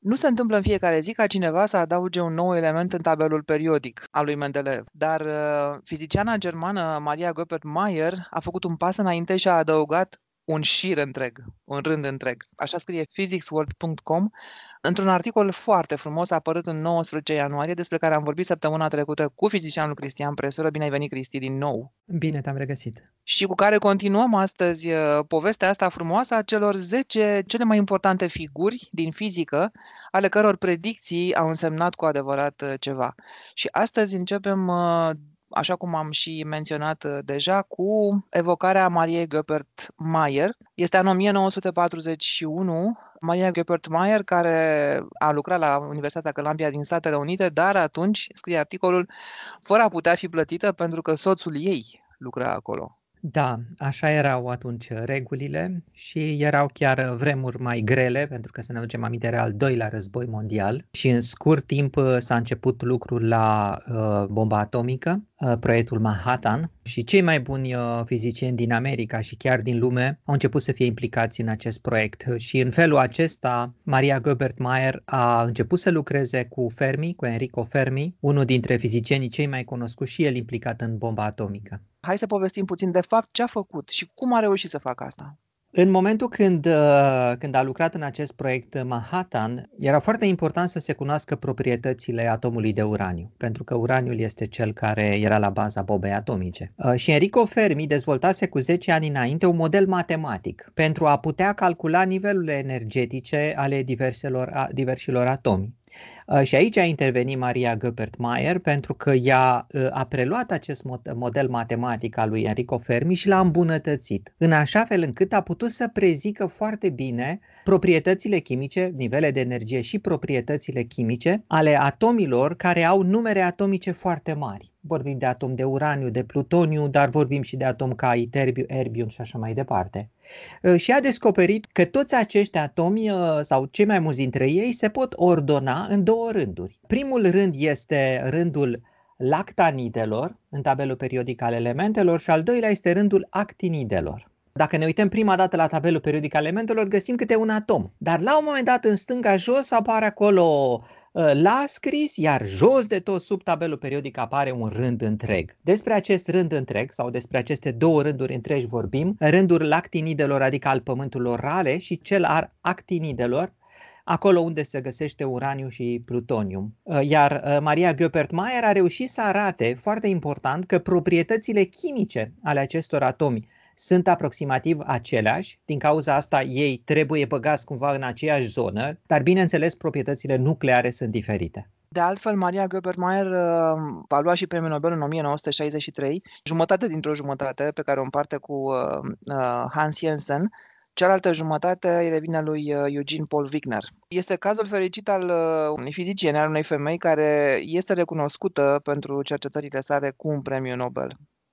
Nu se întâmplă în fiecare zi ca cineva să adauge un nou element în tabelul periodic al lui Mendeleev, dar uh, fiziciana germană Maria Goeppert-Mayer a făcut un pas înainte și a adăugat un șir întreg, un rând întreg. Așa scrie physicsworld.com într-un articol foarte frumos apărut în 19 ianuarie, despre care am vorbit săptămâna trecută cu fizicianul Cristian Presură. Bine ai venit, Cristi, din nou! Bine te-am regăsit! Și cu care continuăm astăzi uh, povestea asta frumoasă a celor 10 cele mai importante figuri din fizică, ale căror predicții au însemnat cu adevărat uh, ceva. Și astăzi începem uh, așa cum am și menționat uh, deja, cu evocarea Mariei Göpert-Mayer. Este în 1941 Maria Göpert-Mayer, care a lucrat la Universitatea Columbia din Statele Unite, dar atunci scrie articolul fără a putea fi plătită pentru că soțul ei lucra acolo. Da, așa erau atunci regulile și erau chiar vremuri mai grele, pentru că să ne aducem aminte era al doilea război mondial și în scurt timp uh, s-a început lucrul la uh, bomba atomică, uh, proiectul Manhattan și cei mai buni uh, fizicieni din America și chiar din lume au început să fie implicați în acest proiect și în felul acesta Maria Goebbert-Mayer a început să lucreze cu Fermi, cu Enrico Fermi, unul dintre fizicienii cei mai cunoscuți și el implicat în bomba atomică. Hai să povestim puțin de fapt ce a făcut și cum a reușit să facă asta. În momentul când, uh, când a lucrat în acest proiect Manhattan, era foarte important să se cunoască proprietățile atomului de uraniu, pentru că uraniul este cel care era la baza bombei atomice. Uh, și Enrico Fermi dezvoltase cu 10 ani înainte un model matematic pentru a putea calcula nivelurile energetice ale diverselor, diversilor atomi. Uh, și aici a intervenit Maria Göpert-Mayer pentru că ea uh, a preluat acest model matematic al lui Enrico Fermi și l-a îmbunătățit, în așa fel încât a putut să prezică foarte bine proprietățile chimice, nivele de energie și proprietățile chimice ale atomilor care au numere atomice foarte mari. Vorbim de atom de uraniu, de plutoniu, dar vorbim și de atom ca iterbiu, erbium și așa mai departe. Uh, și a descoperit că toți acești atomi, sau cei mai mulți dintre ei, se pot ordona în două două rânduri. Primul rând este rândul lactanidelor în tabelul periodic al elementelor și al doilea este rândul actinidelor. Dacă ne uităm prima dată la tabelul periodic al elementelor, găsim câte un atom. Dar la un moment dat în stânga jos apare acolo uh, la scris, iar jos de tot sub tabelul periodic apare un rând întreg. Despre acest rând întreg sau despre aceste două rânduri întregi vorbim, rândul lactinidelor, adică al pământurilor rale și cel al actinidelor, acolo unde se găsește uraniu și plutonium. Uh, iar uh, Maria Göpert-Mayer a reușit să arate, foarte important, că proprietățile chimice ale acestor atomi sunt aproximativ aceleași, din cauza asta ei trebuie băgați cumva în aceeași zonă, dar bineînțeles proprietățile nucleare sunt diferite. De altfel, Maria Göpert-Mayer uh, a luat și premiul Nobel în 1963, jumătate dintr-o jumătate pe care o împarte cu Hans Jensen, Cealaltă jumătate îi revine lui uh, Eugene Paul Wigner. Este cazul fericit al uh, unei fiziciene, al unei femei care este recunoscută pentru cercetările sale cu un premiu Nobel.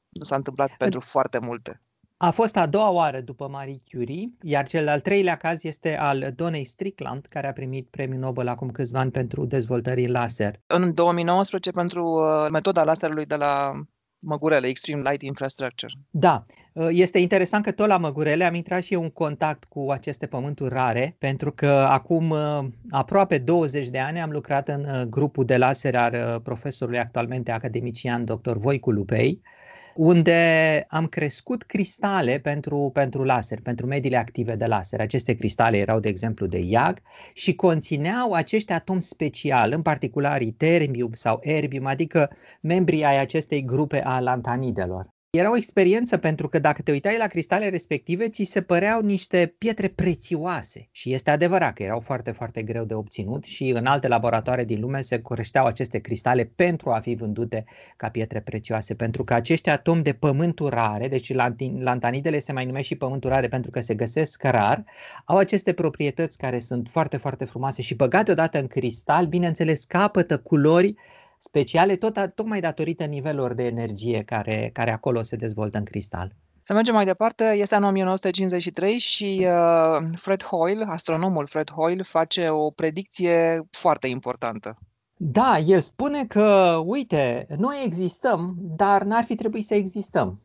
Nu s-a întâmplat pentru foarte multe. A fost a doua oară după Marie Curie, iar cel al treilea caz este al Donei Strickland, care a primit premiul Nobel acum câțiva ani pentru dezvoltării laser. În 2019 pentru uh, metoda laserului de la Măgurele, Extreme Light Infrastructure. Da, ă, este interesant că tot la Măgurele am intrat și eu în contact cu aceste pământuri rare, pentru că acum ă, aproape 20 de ani am lucrat în ă, grupul de laser al profesorului actualmente academician dr. Voicu Lupei, unde am crescut cristale pentru, pentru laser, pentru mediile active de laser. Aceste cristale erau, de exemplu, de iag și conțineau acești atomi special, în particular iterbium sau erbium, adică membrii ai acestei grupe a lantanidelor. Era o experiență pentru că dacă te uitai la cristale respective, ți se păreau niște pietre prețioase. Și este adevărat că erau foarte, foarte greu de obținut și în alte laboratoare din lume se creșteau aceste cristale pentru a fi vândute ca pietre prețioase. Pentru că acești atomi de pământuri rare, deci lantanidele se mai numesc și pământuri rare pentru că se găsesc rar, au aceste proprietăți care sunt foarte, foarte frumoase și băgate odată în cristal, bineînțeles, capătă culori speciale, tot, tocmai datorită nivelurilor de energie care, care acolo se dezvoltă în cristal. Să mergem mai departe, este în 1953 și uh, Fred Hoyle, astronomul Fred Hoyle, face o predicție foarte importantă. Da, el spune că, uite, noi existăm, dar n-ar fi trebuit să existăm.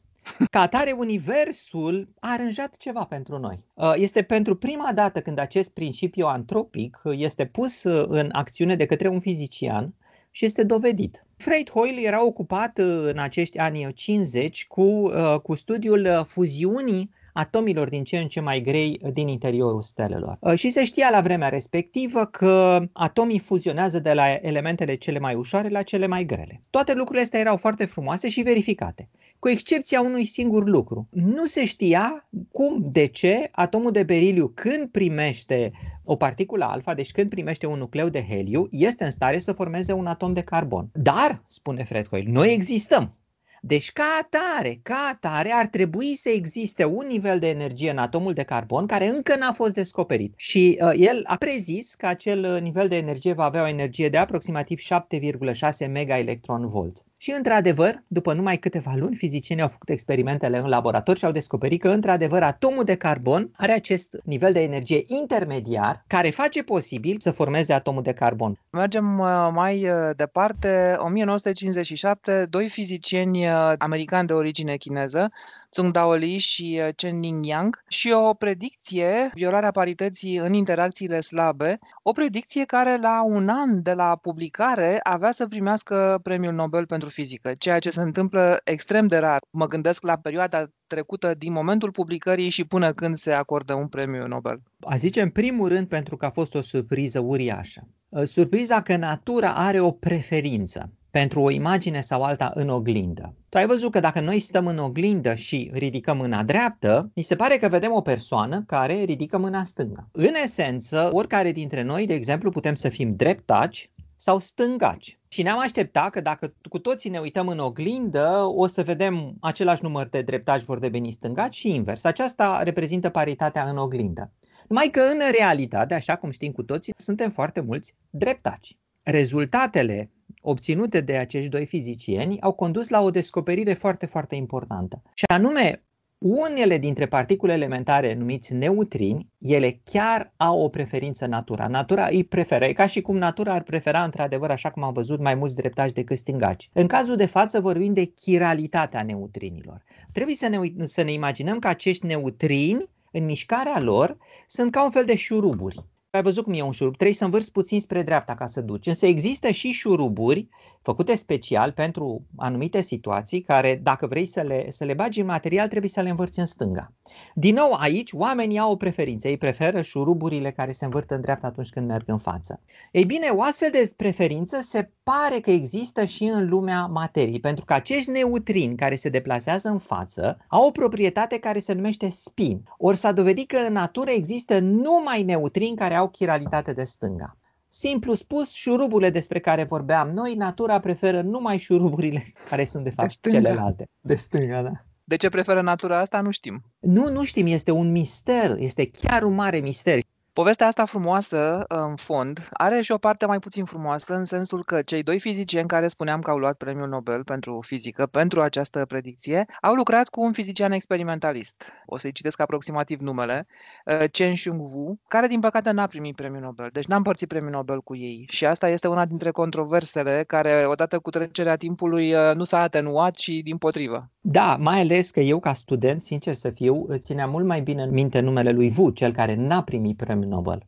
Ca atare, Universul a aranjat ceva pentru noi. Uh, este pentru prima dată când acest principiu antropic este pus în acțiune de către un fizician și este dovedit. Freight Hoyle era ocupat în acești ani 50 cu, cu studiul fuziunii atomilor din ce în ce mai grei din interiorul stelelor. Uh, și se știa la vremea respectivă că atomii fuzionează de la elementele cele mai ușoare la cele mai grele. Toate lucrurile astea erau foarte frumoase și verificate, cu excepția unui singur lucru. Nu se știa cum, de ce atomul de beriliu când primește o particulă alfa, deci când primește un nucleu de heliu, este în stare să formeze un atom de carbon. Dar, spune Fred Hoyle, noi existăm. Deci, ca atare, ca atare, ar trebui să existe un nivel de energie în atomul de carbon care încă n-a fost descoperit. Și uh, el a prezis că acel uh, nivel de energie va avea o energie de aproximativ 7,6 megaelectron-volt. Și într-adevăr, după numai câteva luni, fizicienii au făcut experimentele în laborator și au descoperit că într-adevăr atomul de carbon are acest nivel de energie intermediar care face posibil să formeze atomul de carbon. Mergem uh, mai uh, departe. 1957, doi fizicieni uh, americani de origine chineză, Tsung Dao Li și Chen Ning Yang, și o predicție, violarea parității în interacțiile slabe, o predicție care la un an de la publicare avea să primească premiul Nobel pentru fizică, ceea ce se întâmplă extrem de rar. Mă gândesc la perioada trecută din momentul publicării și până când se acordă un premiu Nobel. A zice în primul rând pentru că a fost o surpriză uriașă. Ă, surpriza că natura are o preferință pentru o imagine sau alta în oglindă. Tu ai văzut că dacă noi stăm în oglindă și ridicăm mâna dreaptă, mi se pare că vedem o persoană care ridică mâna stângă. În esență, oricare dintre noi, de exemplu, putem să fim dreptaci sau stângaci. Și ne-am așteptat că dacă cu toții ne uităm în oglindă, o să vedem același număr de dreptași vor deveni stângaci și invers. Aceasta reprezintă paritatea în oglindă. Numai că în realitate, așa cum știm cu toții, suntem foarte mulți dreptaci. Rezultatele obținute de acești doi fizicieni au condus la o descoperire foarte, foarte importantă. Și anume, unele dintre particule elementare numiți neutrini, ele chiar au o preferință natura. Natura îi preferă, e ca și cum natura ar prefera într-adevăr, așa cum am văzut, mai mulți dreptași decât stângaci. În cazul de față vorbim de chiralitatea neutrinilor. Trebuie să ne, să ne imaginăm că acești neutrini, în mișcarea lor, sunt ca un fel de șuruburi ai văzut cum e un șurub, trebuie să învârți puțin spre dreapta ca să duci. Însă există și șuruburi făcute special pentru anumite situații care, dacă vrei să le, să le bagi în material, trebuie să le învârți în stânga. Din nou, aici oamenii au o preferință. Ei preferă șuruburile care se învârt în dreapta atunci când merg în față. Ei bine, o astfel de preferință se pare că există și în lumea materiei, pentru că acești neutrini care se deplasează în față au o proprietate care se numește spin. Ori s-a dovedit că în natură există numai neutrini care au chiralitate de stânga. Simplu spus, șuruburile despre care vorbeam noi, natura preferă numai șuruburile care sunt de fapt de celelalte. De stânga, da. De ce preferă natura asta, nu știm. Nu, nu știm, este un mister, este chiar un mare mister. Povestea asta frumoasă, în fond, are și o parte mai puțin frumoasă, în sensul că cei doi fizicieni care spuneam că au luat premiul Nobel pentru fizică, pentru această predicție, au lucrat cu un fizician experimentalist. O să-i citesc aproximativ numele, uh, Chen Xiong-Wu, care din păcate n-a primit premiul Nobel. Deci n-a împărțit premiul Nobel cu ei. Și asta este una dintre controversele care, odată cu trecerea timpului, uh, nu s-a atenuat și din potrivă. Da, mai ales că eu ca student, sincer să fiu, țineam mult mai bine în minte numele lui Wu, cel care n-a primit premiul Nobel.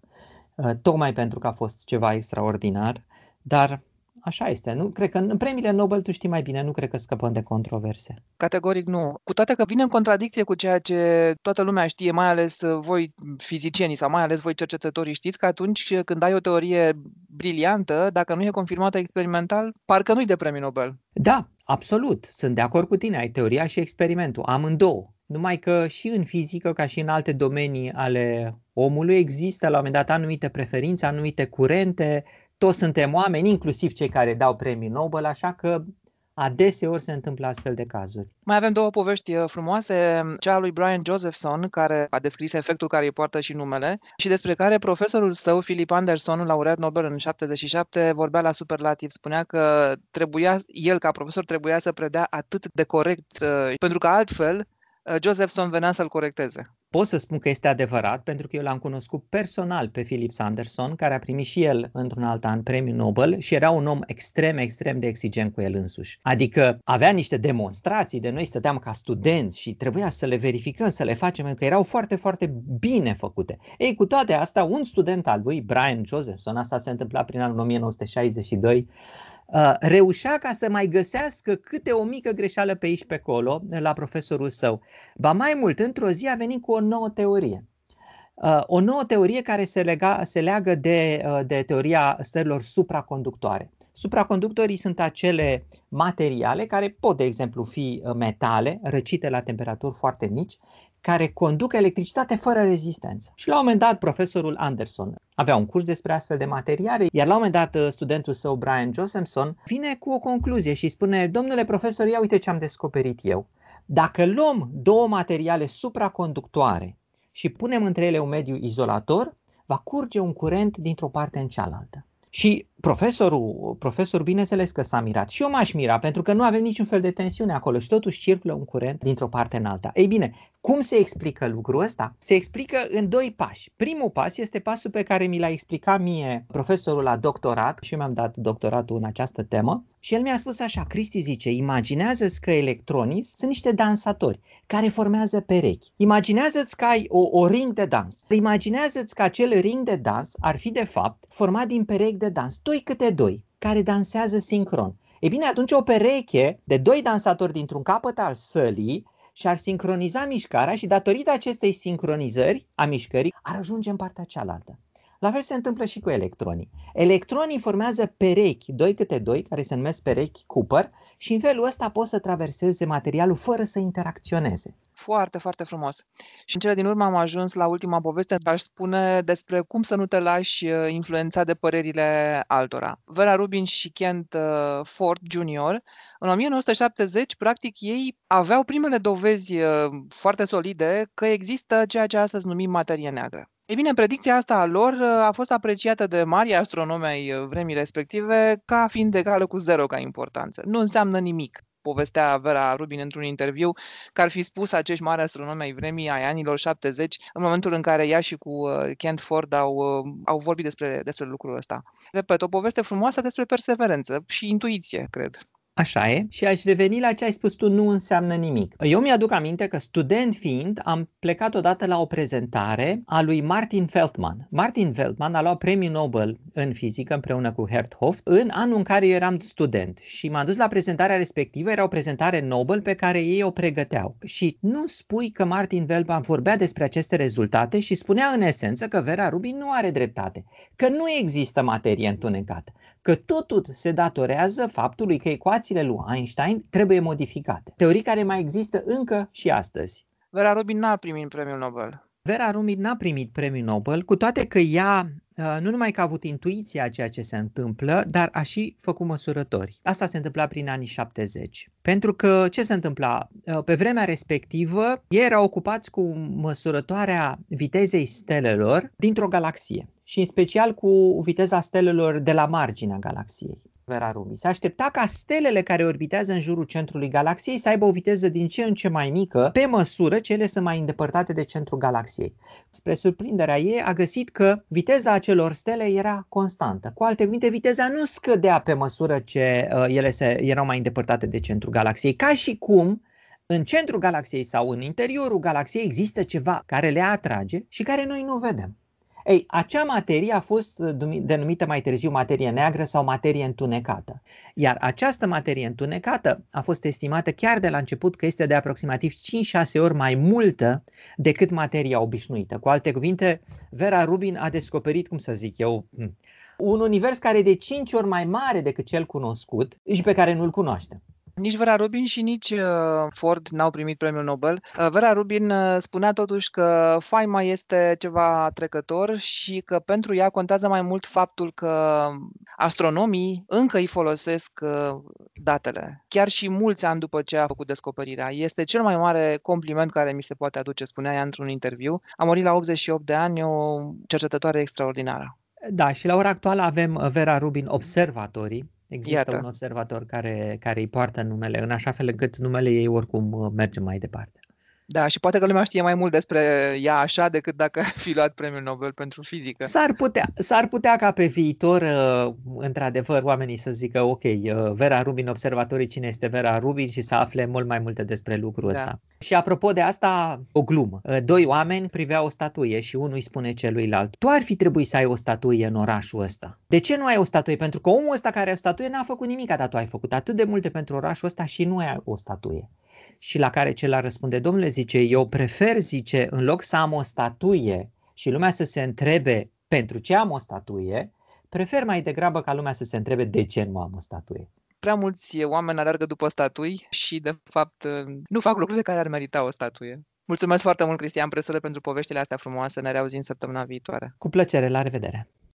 Uh, tocmai pentru că a fost ceva extraordinar, dar așa este. Nu cred că în premiile Nobel tu știi mai bine, nu cred că scăpăm de controverse. Categoric nu. Cu toate că vine în contradicție cu ceea ce toată lumea știe, mai ales voi fizicienii sau mai ales voi cercetătorii știți că atunci când ai o teorie briliantă, dacă nu e confirmată experimental, parcă nu-i de premiu Nobel. Da, absolut. Sunt de acord cu tine. Ai teoria și experimentul, amândouă. Numai că și în fizică, ca și în alte domenii ale omului, există la un moment dat anumite preferințe, anumite curente, toți suntem oameni, inclusiv cei care dau premii Nobel, așa că adeseori se întâmplă astfel de cazuri. Mai avem două povești uh, frumoase, cea a lui Brian Josephson, care a descris efectul care îi poartă și numele, și despre care profesorul său, Philip Anderson, laureat Nobel în 77, vorbea la superlativ. Spunea că trebuia, el ca profesor trebuia să predea atât de corect, uh, pentru că altfel Uh, Josephson venea să-l corecteze. Pot să spun că este adevărat, pentru că eu l-am cunoscut personal pe Philip Sanderson, care a primit și el într-un alt an premiul Nobel și era un om extrem, extrem de exigent cu el însuși. Adică avea niște demonstrații de noi stăteam ca studenți și trebuia să le verificăm, să le facem, pentru că erau foarte, foarte bine făcute. Ei, cu toate astea, un student al lui, Brian Josephson, asta se întâmpla prin anul 1962, Uh, reușea ca să mai găsească câte o mică greșeală pe aici pe acolo la profesorul său. Ba mai mult, într-o zi a venit cu o nouă teorie. Uh, o nouă teorie care se, lega, se leagă de, uh, de teoria stărilor supraconductoare. Supraconductorii sunt acele materiale care pot, de exemplu, fi metale răcite la temperaturi foarte mici, care conduc electricitate fără rezistență. Și la un moment dat, profesorul Anderson avea un curs despre astfel de materiale, iar la un moment dat uh, studentul său, Brian Josephson, vine cu o concluzie și spune, domnule profesor, ia uite ce am descoperit eu. Dacă luăm două materiale supraconductoare și punem între ele un mediu izolator, va curge un curent dintr-o parte în cealaltă. Și profesorul, profesorul, bineînțeles că s-a mirat. Și eu m-aș mira, pentru că nu avem niciun fel de tensiune acolo și totuși circulă un curent dintr-o parte în alta. Ei bine, cum se explică lucrul ăsta? Se explică în doi pași. Primul pas este pasul pe care mi l-a explicat mie profesorul la doctorat și eu mi-am dat doctoratul în această temă și el mi-a spus așa, Cristi zice, imaginează-ți că electronii sunt niște dansatori care formează perechi. Imaginează-ți că ai o, o ring de dans. Imaginează-ți că acel ring de dans ar fi de fapt format din perechi de dans, doi câte doi, care dansează sincron. E bine, atunci o pereche de doi dansatori dintr-un capăt al sălii și-ar sincroniza mișcarea și datorită acestei sincronizări a mișcării ar ajunge în partea cealaltă. La fel se întâmplă și cu electronii. Electronii formează perechi, doi câte doi, care se numesc perechi Cooper și în felul ăsta pot să traverseze materialul fără să interacționeze. Foarte, foarte frumos. Și în cele din urmă am ajuns la ultima poveste, aș spune despre cum să nu te lași uh, influențat de părerile altora. Vera Rubin și Kent uh, Ford Jr. în 1970, practic, ei aveau primele dovezi uh, foarte solide că există ceea ce astăzi numim materie neagră. Ei bine, predicția asta a lor a fost apreciată de mari astronomi ai vremii respective ca fiind egală cu zero ca importanță. Nu înseamnă nimic povestea Vera Rubin într-un interviu că ar fi spus acești mari astronomi ai vremii, ai anilor 70, în momentul în care ea și cu uh, Kent Ford au, uh, au vorbit despre, despre lucrul ăsta. Repet, o poveste frumoasă despre perseverență și intuiție, cred. Așa e. Și aș reveni la ce ai spus tu, nu înseamnă nimic. Eu mi-aduc aminte că student fiind, am plecat odată la o prezentare a lui Martin Feldman. Martin Feldman a luat premiul Nobel în fizică împreună cu Hert Hofft în anul în care eu eram student și m-am dus la prezentarea respectivă, era o prezentare Nobel pe care ei o pregăteau. Și nu spui că Martin Feldman vorbea despre aceste rezultate și spunea în esență că Vera Rubin nu are dreptate, că nu există materie întunecată că totul se datorează faptului că ecuațiile lui Einstein trebuie modificate. Teorii care mai există încă și astăzi. Vera Rubin n-a primit premiul Nobel. Vera Rubin n-a primit premiul Nobel, cu toate că ea uh, nu numai că a avut intuiția a ceea ce se întâmplă, dar a și făcut măsurători. Asta se întâmpla prin anii 70. Pentru că ce se întâmpla? Uh, pe vremea respectivă, ei erau ocupați cu măsurătoarea vitezei stelelor dintr-o galaxie și în special cu viteza stelelor de la marginea galaxiei. Vera Rubin. Se aștepta ca stelele care orbitează în jurul centrului galaxiei să aibă o viteză din ce în ce mai mică, pe măsură ce ele sunt mai îndepărtate de centrul galaxiei. Spre surprinderea ei, a găsit că viteza acelor stele era constantă. Cu alte cuvinte, viteza nu scădea pe măsură ce uh, ele se, erau mai îndepărtate de centrul galaxiei, ca și cum în centrul galaxiei sau în interiorul galaxiei există ceva care le atrage și care noi nu vedem. Ei, acea materie a fost uh, denumită mai târziu materie neagră sau materie întunecată. Iar această materie întunecată a fost estimată chiar de la început că este de aproximativ 5-6 ori mai multă decât materia obișnuită. Cu alte cuvinte, Vera Rubin a descoperit, cum să zic eu, hmm, un univers care e de 5 ori mai mare decât cel cunoscut și pe care nu-l cunoaștem. Nici Vera Rubin și nici uh, Ford n-au primit premiul Nobel. Uh, Vera Rubin uh, spunea totuși că faima este ceva trecător și că pentru ea contează mai mult faptul că astronomii încă îi folosesc datele. Chiar și mulți ani după ce a făcut descoperirea. Este cel mai mare compliment care mi se poate aduce, spunea ea într-un interviu. A murit la 88 de ani, o cercetătoare extraordinară. Da, și la ora actuală avem Vera Rubin Observatorii, Există Iată. un observator care, care îi poartă numele, în așa fel încât numele ei oricum uh, merge mai departe. Da, și poate că lumea știe mai mult despre ea așa decât dacă fi luat premiul Nobel pentru fizică. S-ar putea, s-ar putea ca pe viitor, uh, într-adevăr, oamenii să zică, ok, uh, Vera Rubin, observatorii, cine este Vera Rubin și să afle mult mai multe despre lucrul da. ăsta. Și apropo de asta, o glumă. Uh, doi oameni priveau o statuie și unul îi spune celuilalt, tu ar fi trebuit să ai o statuie în orașul ăsta. De ce nu ai o statuie? Pentru că omul ăsta care are o statuie n-a făcut nimic, dar tu ai făcut atât de multe pentru orașul ăsta și nu ai o statuie. Și la care cel răspunde, domnule, zice, eu prefer, zice, în loc să am o statuie și lumea să se întrebe pentru ce am o statuie, prefer mai degrabă ca lumea să se întrebe de ce nu am o statuie. Prea mulți oameni alergă după statui și, de fapt, nu fac lucruri de care ar merita o statuie. Mulțumesc foarte mult, Cristian Presule, pentru poveștile astea frumoase. Ne reauzim săptămâna viitoare. Cu plăcere, la revedere!